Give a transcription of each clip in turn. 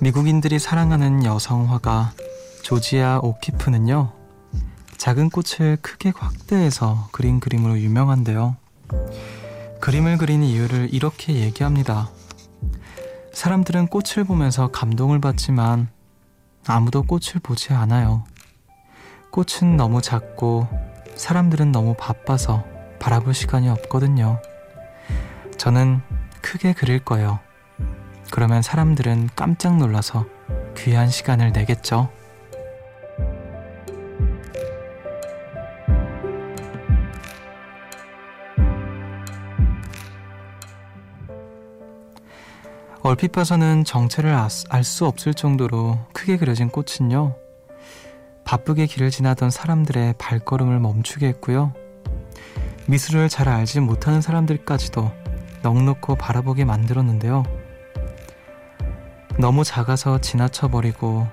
미국인들이 사랑하는 여성 화가 조지아 오키프는요, 작은 꽃을 크게 확대해서 그린 그림으로 유명한데요. 그림을 그린 이유를 이렇게 얘기합니다. 사람들은 꽃을 보면서 감동을 받지만 아무도 꽃을 보지 않아요. 꽃은 너무 작고 사람들은 너무 바빠서 바라볼 시간이 없거든요. 저는 크게 그릴 거예요. 그러면 사람들은 깜짝 놀라서 귀한 시간을 내겠죠. 얼핏 봐서는 정체를 알 수 없을 정도로 크게 그려진 꽃은요. 바쁘게 길을 지나던 사람들의 발걸음을 멈추게 했고요. 미술을 잘 알지 못하는 사람들까지도 넋놓고 바라보게 만들었는데요. 너무 작아서 지나쳐버리고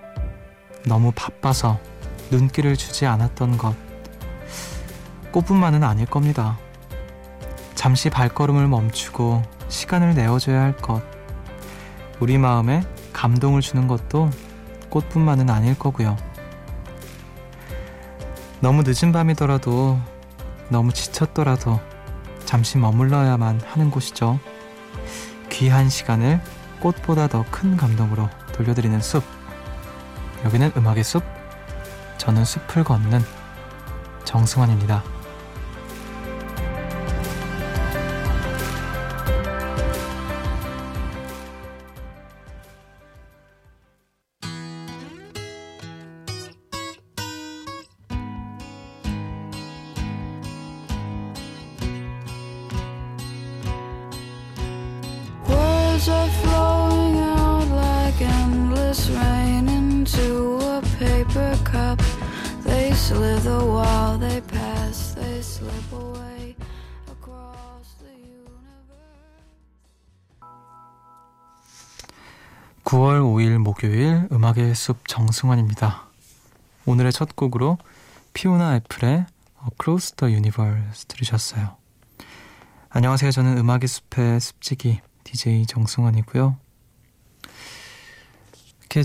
너무 바빠서 눈길을 주지 않았던 것. 꽃뿐만은 아닐 겁니다. 잠시 발걸음을 멈추고 시간을 내어줘야 할 것. 우리 마음에 감동을 주는 것도 꽃뿐만은 아닐 거고요. 너무 늦은 밤이더라도 너무 지쳤더라도 잠시 머물러야만 하는 곳이죠. 귀한 시간을 꽃보다 더 큰 감동으로 돌려드리는 숲. 여기는 음악의 숲. 저는 숲을 걷는 정승환입니다. 9월 5일 목요일 음악의 숲 정승환입니다. 오늘의 첫 곡으로 피오나 애플의 Across the Universe 들으셨어요. 안녕하세요. 저는 음악의 숲의 습지기 DJ 정승환이고요. 이렇게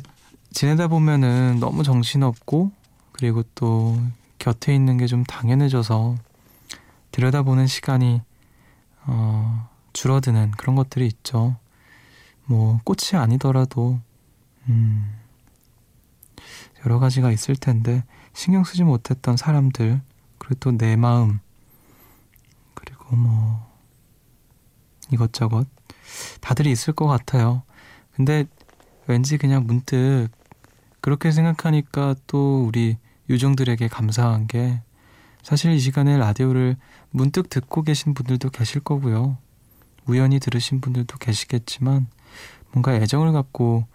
지내다 보면은 너무 정신없고 그리고 또 곁에 있는 게 좀 당연해져서 들여다보는 시간이 어, 줄어드는 그런 것들이 있죠. 뭐 꽃이 아니더라도 음 여러 가지가 있을 텐데 신경 쓰지 못했던 사람들 그리고 또 내 마음 그리고 뭐 이것저것 다들 있을 것 같아요. 근데 왠지 그냥 문득 그렇게 생각하니까 또 우리 유정들에게 감사한 게 사실 이 시간에 라디오를 문득 듣고 계신 분들도 계실 거고요. 우연히 들으신 분들도 계시겠지만 뭔가 애정을 갖고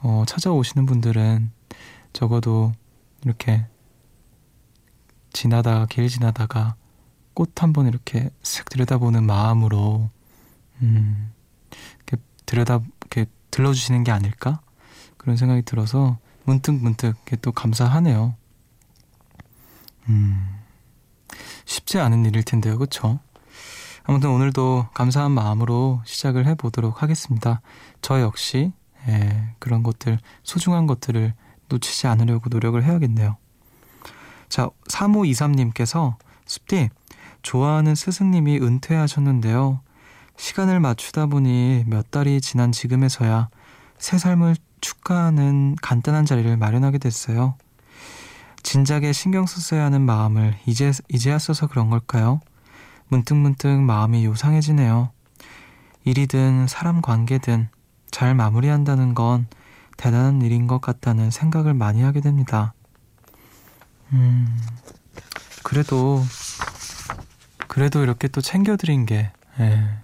어, 찾아오시는 분들은 적어도 이렇게 지나다가 길 지나다가 꽃 한번 이렇게 쓱 들여다보는 마음으로 음, 이렇게 들여다 이렇게 들러주시는 게 아닐까 그런 생각이 들어서 문득 문득 이렇게 또 감사하네요. 음, 쉽지 않은 일일 텐데요, 그렇죠? 아무튼 오늘도 감사한 마음으로 시작을 해보도록 하겠습니다. 저 역시 예, 그런 것들 소중한 것들을 놓치지 않으려고 노력을 해야겠네요. 자, 3523님께서 숲디 좋아하는 스승님이 은퇴하셨는데요. 시간을 맞추다 보니 몇 달이 지난 지금에서야 새 삶을 축하하는 간단한 자리를 마련하게 됐어요. 진작에 신경 썼어야 하는 마음을 이제, 이제야 써서 그런 걸까요? 문득문득 마음이 요상해지네요. 일이든 사람 관계든 잘 마무리한다는 건 대단한 일인 것 같다는 생각을 많이 하게 됩니다. 음, 그래도, 그래도 이렇게 또 챙겨드린 게, 예,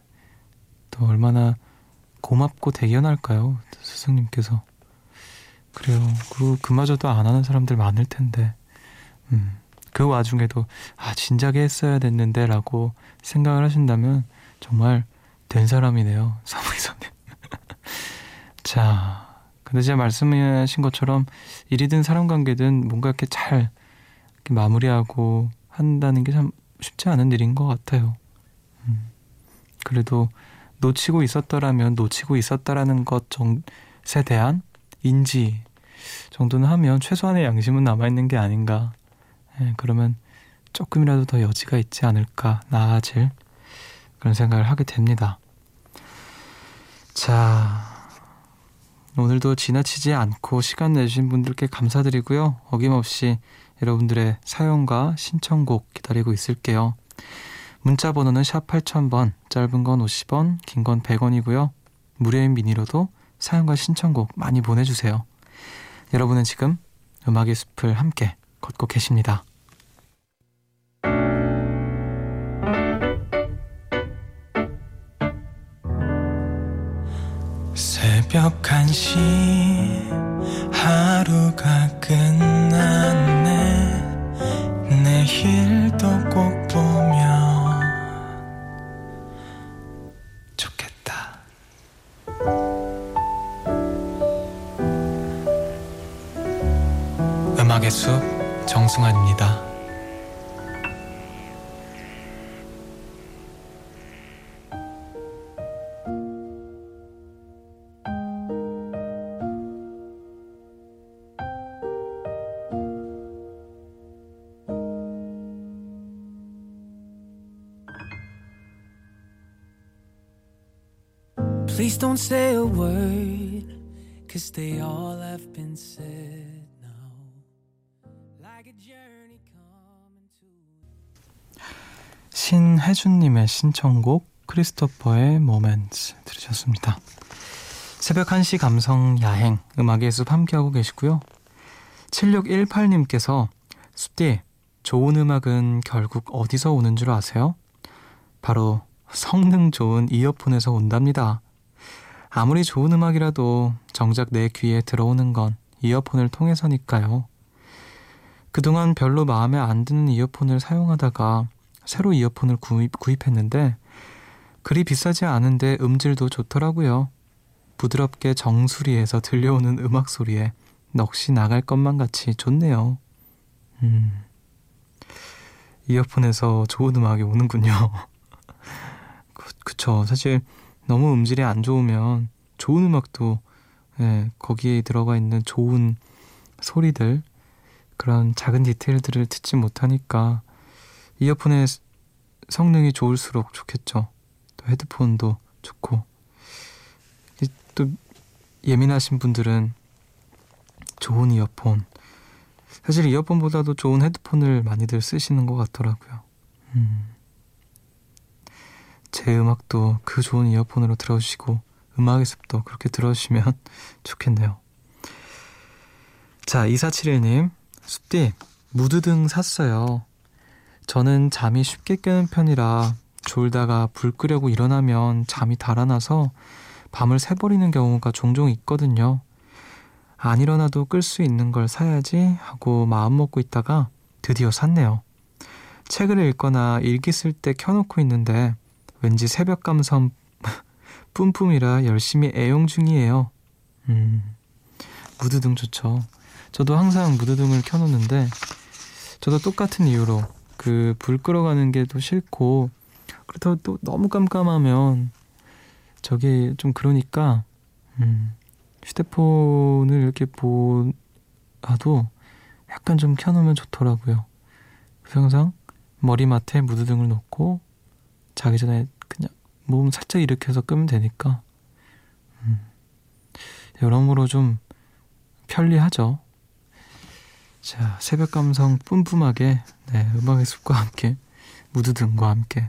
또 얼마나 고맙고 대견할까요? 스승님께서. 그래요. 그, 그마저도 안 하는 사람들 많을 텐데, 음. 그 와중에도 아 진작에 했어야 됐는데 라고 생각을 하신다면 정말 된 사람이네요. 사무이사님. 자, 근데 제가 말씀하신 것처럼 일이든 사람 관계든 뭔가 이렇게 잘 이렇게 마무리하고 한다는 게 참 쉽지 않은 일인 것 같아요. 음. 그래도 놓치고 있었더라면 놓치고 있었다라는 것에 대한 인지 정도는 하면 최소한의 양심은 남아있는 게 아닌가. 예, 그러면 조금이라도 더 여지가 있지 않을까, 나아질 그런 생각을 하게 됩니다. 자, 오늘도 지나치지 않고 시간 내주신 분들께 감사드리고요. 어김없이 여러분들의 사연과 신청곡 기다리고 있을게요. 문자 번호는 샵 8000번, 짧은 건 50원, 긴 건 100원이고요. 무료인 미니로도 사연과 신청곡 많이 보내주세요. 여러분은 지금 음악의 숲을 함께 걷고 계십니다. 새벽 1시 하루가 끝났네 내일도 정승환입니다 Please don't say a word, cause they all have been said 혜준님의 신청곡 크리스토퍼의 모멘트 들으셨습니다. 새벽 1시 감성 야행 음악의 숲 함께하고 계시고요. 7618님께서 숲디 좋은 음악은 결국 어디서 오는 줄 아세요? 바로 성능 좋은 이어폰에서 온답니다. 아무리 좋은 음악이라도 정작 내 귀에 들어오는 건 이어폰을 통해서니까요. 그동안 별로 마음에 안 드는 이어폰을 사용하다가 새로 이어폰을 구입, 구입했는데 그리 비싸지 않은데 음질도 좋더라고요. 부드럽게 정수리에서 들려오는 음악 소리에 넋이 나갈 것만 같이 좋네요. 음, 이어폰에서 좋은 음악이 오는군요. 그, 그쵸. 사실 너무 음질이 안 좋으면 좋은 음악도 예, 거기에 들어가 있는 좋은 소리들 그런 작은 디테일들을 듣지 못하니까 이어폰의 성능이 좋을수록 좋겠죠. 또 헤드폰도 좋고 또 예민하신 분들은 좋은 이어폰 사실 이어폰보다도 좋은 헤드폰을 많이들 쓰시는 것 같더라고요. 음. 제 음악도 그 좋은 이어폰으로 들어주시고 음악의 습도 그렇게 들어주시면 좋겠네요. 자, 2471님, 숲디, 무드등 샀어요. 저는 잠이 쉽게 깨는 편이라 졸다가 불 끄려고 일어나면 잠이 달아나서 밤을 새버리는 경우가 종종 있거든요. 안 일어나도 끌 수 있는 걸 사야지 하고 마음 먹고 있다가 드디어 샀네요. 책을 읽거나 일기 쓸 때 켜놓고 있는데 왠지 새벽 감성 뿜뿜이라 열심히 애용 중이에요. 음, 무드등 좋죠. 저도 항상 무드등을 켜놓는데 저도 똑같은 이유로 그 불 끌어가는 게 또 싫고 그렇다고 또 너무 깜깜하면 저게 좀 그러니까 음, 휴대폰을 이렇게 보아도 약간 좀 켜놓으면 좋더라고요. 그래서 항상 머리맡에 무드등을 놓고 자기 전에 그냥 몸 살짝 일으켜서 끄면 되니까 음, 여러모로 좀 편리하죠. 자 새벽 감성 뿜뿜하게 네, 음악의 숲과 함께 무드등과 함께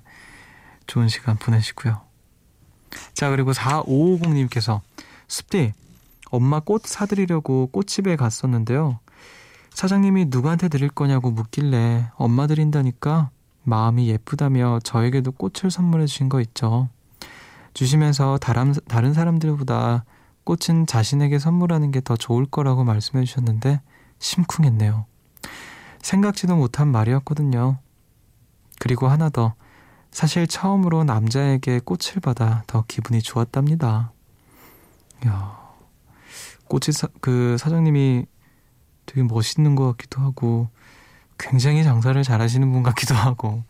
좋은 시간 보내시고요. 자 그리고 4550님께서 습디 엄마 꽃 사드리려고 꽃집에 갔었는데요. 사장님이 누구한테 드릴 거냐고 묻길래 엄마 드린다니까 마음이 예쁘다며 저에게도 꽃을 선물해 주신 거 있죠. 주시면서 다른, 다른 사람들보다 꽃은 자신에게 선물하는 게 더 좋을 거라고 말씀해 주셨는데 심쿵했네요. 생각지도 못한 말이었거든요. 그리고 하나 더. 사실 처음으로 남자에게 꽃을 받아 더 기분이 좋았답니다. 야, 꽃이 사, 그 사장님이 되게 멋있는 것 같기도 하고 굉장히 장사를 잘하시는 분 같기도 하고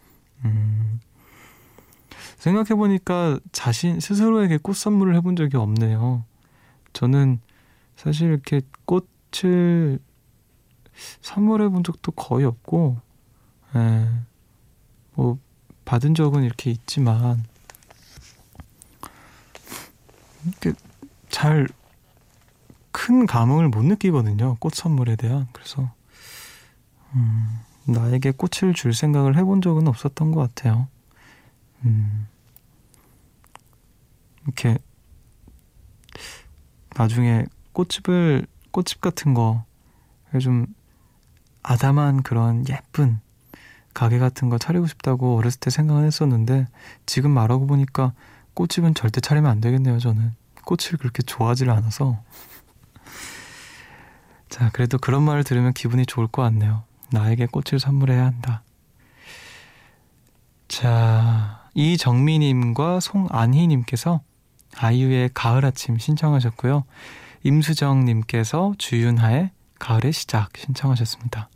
음, 생각해 보니까 자신 스스로에게 꽃 선물을 해본 적이 없네요. 저는 사실 이렇게 꽃을 선물해 본 적도 거의 없고, 예, 뭐, 받은 적은 이렇게 있지만, 이렇게 잘 큰 감흥을 못 느끼거든요. 꽃 선물에 대한. 그래서, 음, 나에게 꽃을 줄 생각을 해본 적은 없었던 것 같아요. 음, 이렇게, 나중에 꽃집을, 꽃집 같은 거, 좀 아담한 그런 예쁜 가게 같은 거 차리고 싶다고 어렸을 때 생각은 했었는데, 지금 말하고 보니까 꽃집은 절대 차리면 안 되겠네요, 저는. 꽃을 그렇게 좋아하지를 않아서. 자, 그래도 그런 말을 들으면 기분이 좋을 것 같네요. 나에게 꽃을 선물해야 한다. 자, 이정미님과 송안희님께서 아이유의 가을 아침 신청하셨고요. 임수정님께서 주윤하의 가을의 시작 신청하셨습니다.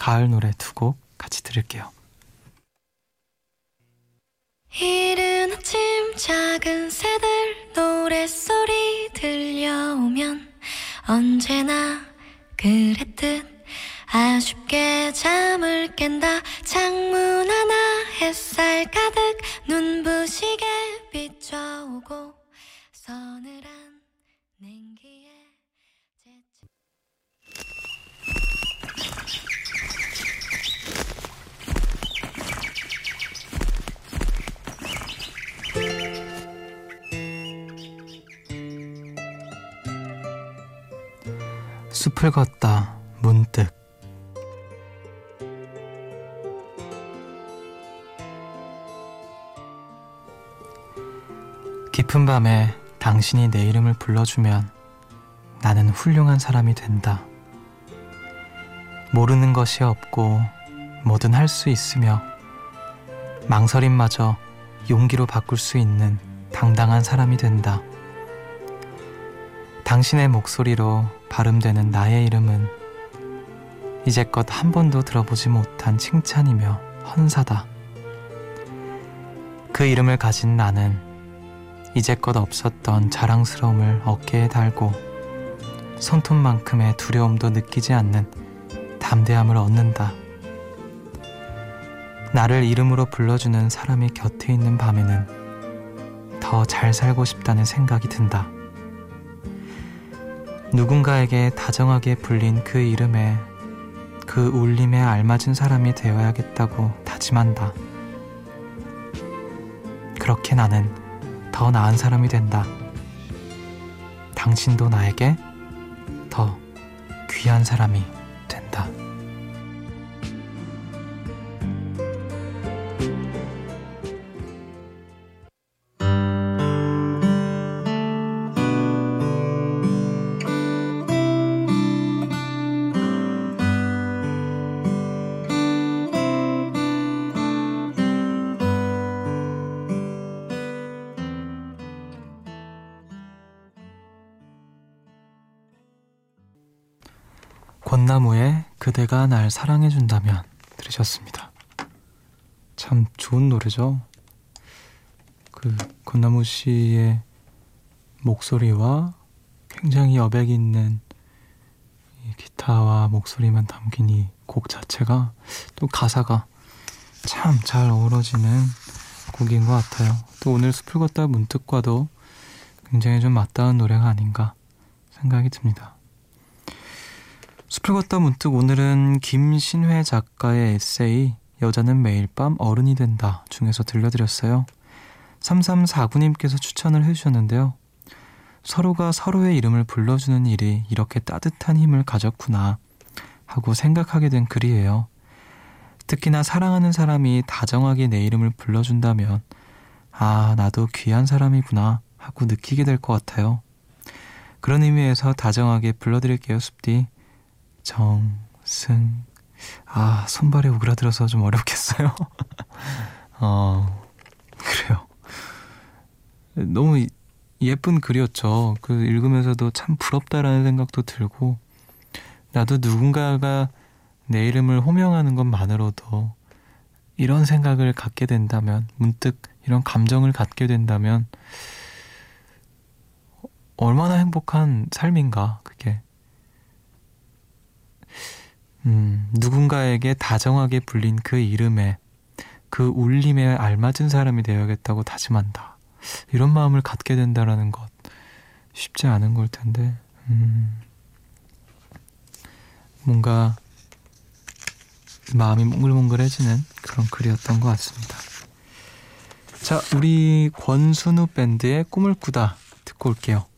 가을 노래 두 곡 같이 들을게요. 이른 아침 작은 새들 노랫소리 들려오면 언제나 그랬듯 아쉽게 잠을 깬다 창문 하나 햇살 가득 눈부시게 비춰오고 서늘 숲을 걷다 문득 깊은 밤에 당신이 내 이름을 불러주면 나는 훌륭한 사람이 된다. 모르는 것이 없고 뭐든 할 수 있으며 망설임마저 용기로 바꿀 수 있는 당당한 사람이 된다. 당신의 목소리로 발음되는 나의 이름은 이제껏 한 번도 들어보지 못한 칭찬이며 헌사다. 그 이름을 가진 나는 이제껏 없었던 자랑스러움을 어깨에 달고 손톱만큼의 두려움도 느끼지 않는 담대함을 얻는다. 나를 이름으로 불러주는 사람이 곁에 있는 밤에는 더 잘 살고 싶다는 생각이 든다. 누군가에게 다정하게 불린 그 이름에 그 울림에 알맞은 사람이 되어야겠다고 다짐한다. 그렇게 나는 더 나은 사람이 된다. 당신도 나에게 더 귀한 사람이 된다. 그대가 날 사랑해준다면 들으셨습니다. 참 좋은 노래죠. 그 권나무 씨의 목소리와 굉장히 여백 있는 이 기타와 목소리만 담긴 이 곡 자체가 또 가사가 참 잘 어우러지는 곡인 것 같아요. 또 오늘 숲을 걷다 문득과도 굉장히 좀 맞닿은 노래가 아닌가 생각이 듭니다. 숲을 걷다 문득 오늘은 김신회 작가의 에세이 여자는 매일 밤 어른이 된다 중에서 들려드렸어요. 3349님께서 추천을 해주셨는데요. 서로가 서로의 이름을 불러주는 일이 이렇게 따뜻한 힘을 가졌구나 하고 생각하게 된 글이에요. 특히나 사랑하는 사람이 다정하게 내 이름을 불러준다면 아, 나도 귀한 사람이구나 하고 느끼게 될 것 같아요. 그런 의미에서 다정하게 불러드릴게요, 숲디. 정승. 아, 손발이 오그라들어서 좀 어렵겠어요. 어, 그래요. 너무 예쁜 글이었죠. 그 읽으면서도 참 부럽다라는 생각도 들고, 나도 누군가가 내 이름을 호명하는 것만으로도 이런 생각을 갖게 된다면, 문득 이런 감정을 갖게 된다면, 얼마나 행복한 삶인가, 그게. 음, 누군가에게 다정하게 불린 그 이름에 그 울림에 알맞은 사람이 되어야겠다고 다짐한다. 이런 마음을 갖게 된다라는 것 쉽지 않은 걸 텐데, 음, 뭔가 마음이 몽글몽글해지는 그런 글이었던 것 같습니다. 자, 우리 권순우 밴드의 꿈을 꾸다 듣고 올게요.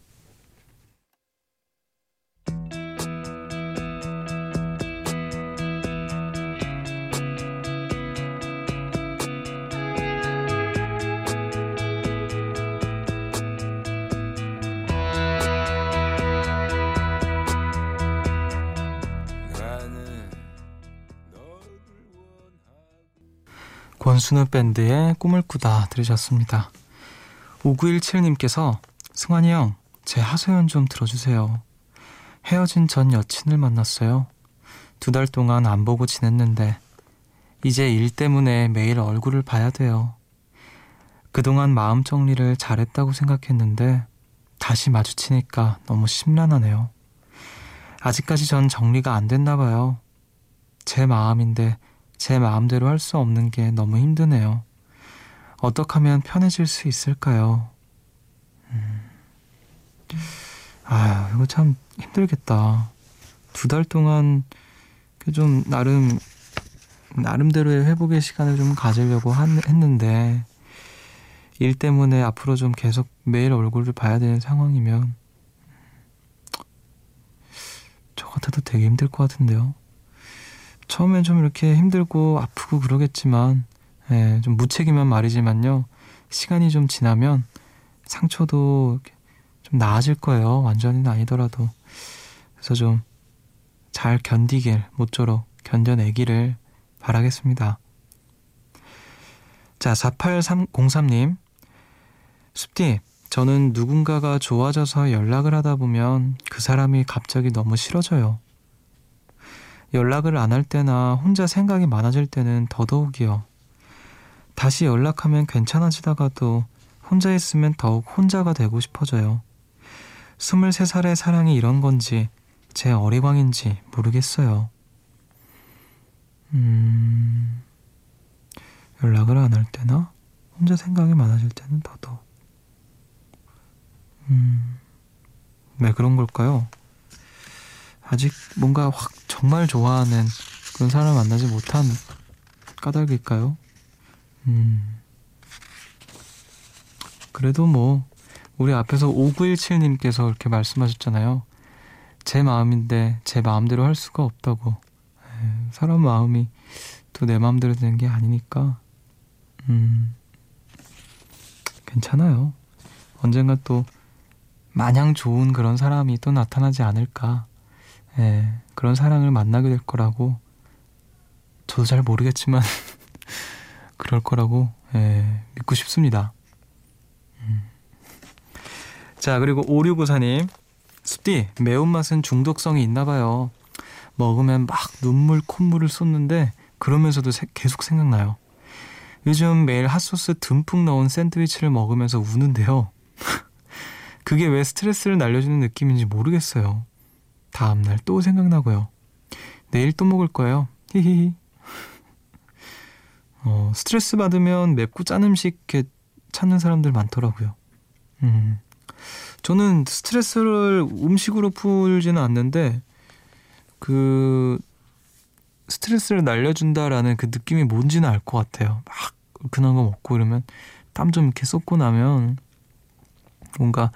권순우 밴드의 꿈을 꾸다 들으셨습니다. 5917님께서 승환이 형, 제 하소연 좀 들어주세요. 헤어진 전 여친을 만났어요. 두 달 동안 안 보고 지냈는데 이제 일 때문에 매일 얼굴을 봐야 돼요. 그동안 마음 정리를 잘했다고 생각했는데 다시 마주치니까 너무 심란하네요. 아직까지 전 정리가 안 됐나 봐요. 제 마음인데 제 마음대로 할 수 없는 게 너무 힘드네요. 어떻게 하면 편해질 수 있을까요? 음. 아, 이거 참 힘들겠다. 두 달 동안 좀 나름 나름대로의 회복의 시간을 좀 가지려고 한, 했는데 일 때문에 앞으로 좀 계속 매일 얼굴을 봐야 되는 상황이면 저 같아도 되게 힘들 것 같은데요. 처음엔 좀 이렇게 힘들고 아프고 그러겠지만 예, 좀 무책임한 말이지만요. 시간이 좀 지나면 상처도 좀 나아질 거예요. 완전히는 아니더라도. 그래서 좀 잘 견디길 모쪼록 견뎌내기를 바라겠습니다. 자, 48303님. 숲디, 저는 누군가가 좋아져서 연락을 하다 보면 그 사람이 갑자기 너무 싫어져요. 연락을 안 할 때나 혼자 생각이 많아질 때는 더더욱이요. 다시 연락하면 괜찮아지다가도 혼자 있으면 더욱 혼자가 되고 싶어져요. 23살의 사랑이 이런 건지 제 어리광인지 모르겠어요. 음, 연락을 안 할 때나 혼자 생각이 많아질 때는 더더욱. 음, 왜 그런 걸까요? 아직 뭔가 확 정말 좋아하는 그런 사람을 만나지 못한 까닭일까요? 음. 그래도 뭐, 우리 앞에서 5917님께서 이렇게 말씀하셨잖아요. 제 마음인데 제 마음대로 할 수가 없다고. 에, 사람 마음이 또 내 마음대로 되는 게 아니니까, 음, 괜찮아요. 언젠가 또 마냥 좋은 그런 사람이 또 나타나지 않을까. 예, 그런 사랑을 만나게 될 거라고 저도 잘 모르겠지만 그럴 거라고 예, 믿고 싶습니다. 음. 자 그리고 5694님 숲디 매운맛은 중독성이 있나 봐요. 먹으면 막 눈물 콧물을 쏟는데 그러면서도 세, 계속 생각나요. 요즘 매일 핫소스 듬뿍 넣은 샌드위치를 먹으면서 우는데요. 그게 왜 스트레스를 날려주는 느낌인지 모르겠어요. 다음날 또 생각나고요. 내일 또 먹을 거예요. 히히히. 어, 스트레스 받으면 맵고 짠 음식 이렇게 찾는 사람들 많더라고요. 음. 저는 스트레스를 음식으로 풀지는 않는데, 그, 스트레스를 날려준다라는 그 느낌이 뭔지는 알 것 같아요. 막 그런 거 먹고 이러면 땀 좀 이렇게 쏟고 나면 뭔가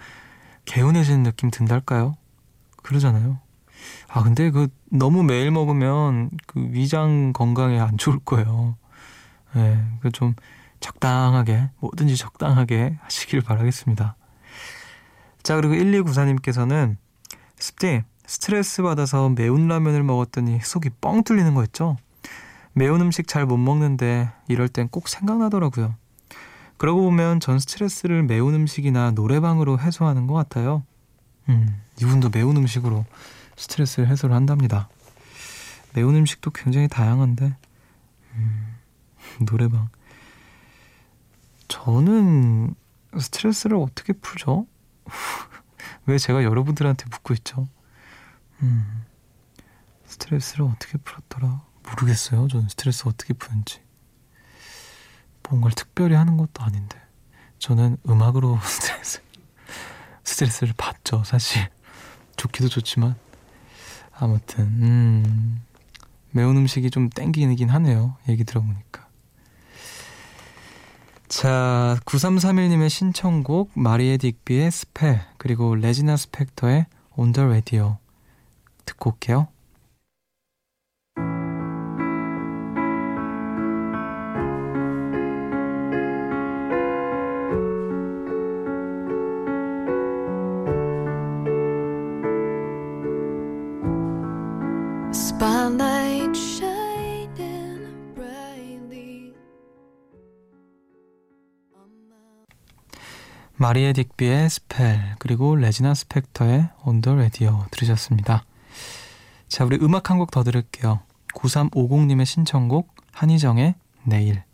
개운해지는 느낌 든달까요? 그러잖아요. 아 근데 그 너무 매일 먹으면 그 위장 건강에 안 좋을 거예요. 예, 네, 그좀 적당하게 뭐든지 적당하게 하시길 바라겠습니다. 자 그리고 1294님께서는 습디 스트레스 받아서 매운 라면을 먹었더니 속이 뻥 뚫리는 거 있죠? 매운 음식 잘 못 먹는데 이럴 땐 꼭 생각나더라고요. 그러고 보면 전 스트레스를 매운 음식이나 노래방으로 해소하는 것 같아요. 음, 이분도 매운 음식으로 스트레스를 해소를 한답니다. 매운 음식도 굉장히 다양한데 음, 노래방 저는 스트레스를 어떻게 풀죠? 왜 제가 여러분들한테 묻고 있죠? 음, 스트레스를 어떻게 풀었더라? 모르겠어요. 저는 스트레스 어떻게 푸는지. 뭔가를 특별히 하는 것도 아닌데. 저는 음악으로 스트레스, 스트레스를 받죠, 사실. 좋기도 좋지만. 아무튼, 음, 매운 음식이 좀 땡기긴 하네요. 얘기 들어보니까. 자, 9331님의 신청곡 마리에 딕비의 Spell 그리고 레지나 스펙터의 On the Radio 듣고 올게요. 마리에 딕비의 Spell 그리고 레지나 스펙터의 On the Radio 들으셨습니다. 자 우리 음악 한 곡 더 들을게요. 9350님의 신청곡 한희정의 내일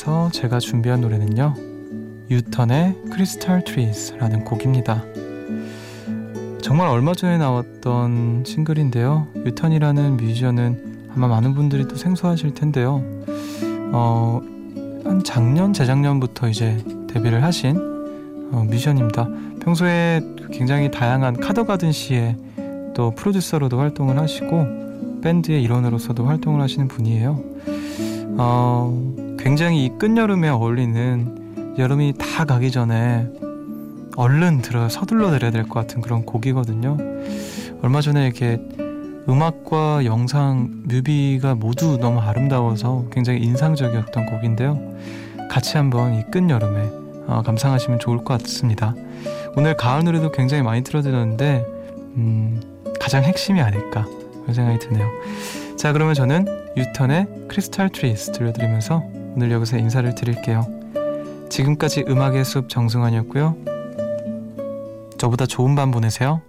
위해서 제가 준비한 노래는요 유턴의 Crystal Trees라는 곡입니다. 정말 얼마 전에 나왔던 싱글인데요. 유턴이라는 뮤지션은 아마 많은 분들이 또 생소하실 텐데요. 어, 한 작년 재작년부터 이제 데뷔를 하신 어, 뮤지션입니다. 평소에 굉장히 다양한 카더가든 씨의 또 프로듀서로도 활동을 하시고 밴드의 일원으로서도 활동을 하시는 분이에요. 어, 굉장히 이 끝여름에 어울리는 여름이 다 가기 전에 얼른 들어 서둘러 내려야 될 것 같은 그런 곡이거든요. 얼마 전에 이렇게 음악과 영상, 뮤비가 모두 너무 아름다워서 굉장히 인상적이었던 곡인데요. 같이 한번 이 끝여름에 어, 감상하시면 좋을 것 같습니다. 오늘 가을 노래도 굉장히 많이 틀어드렸는데 음, 가장 핵심이 아닐까 그런 생각이 드네요. 자 그러면 저는 유턴의 Crystal Trees 들려드리면서 오늘 여기서 인사를 드릴게요. 지금까지 음악의 숲 정승환이었고요. 저보다 좋은 밤 보내세요.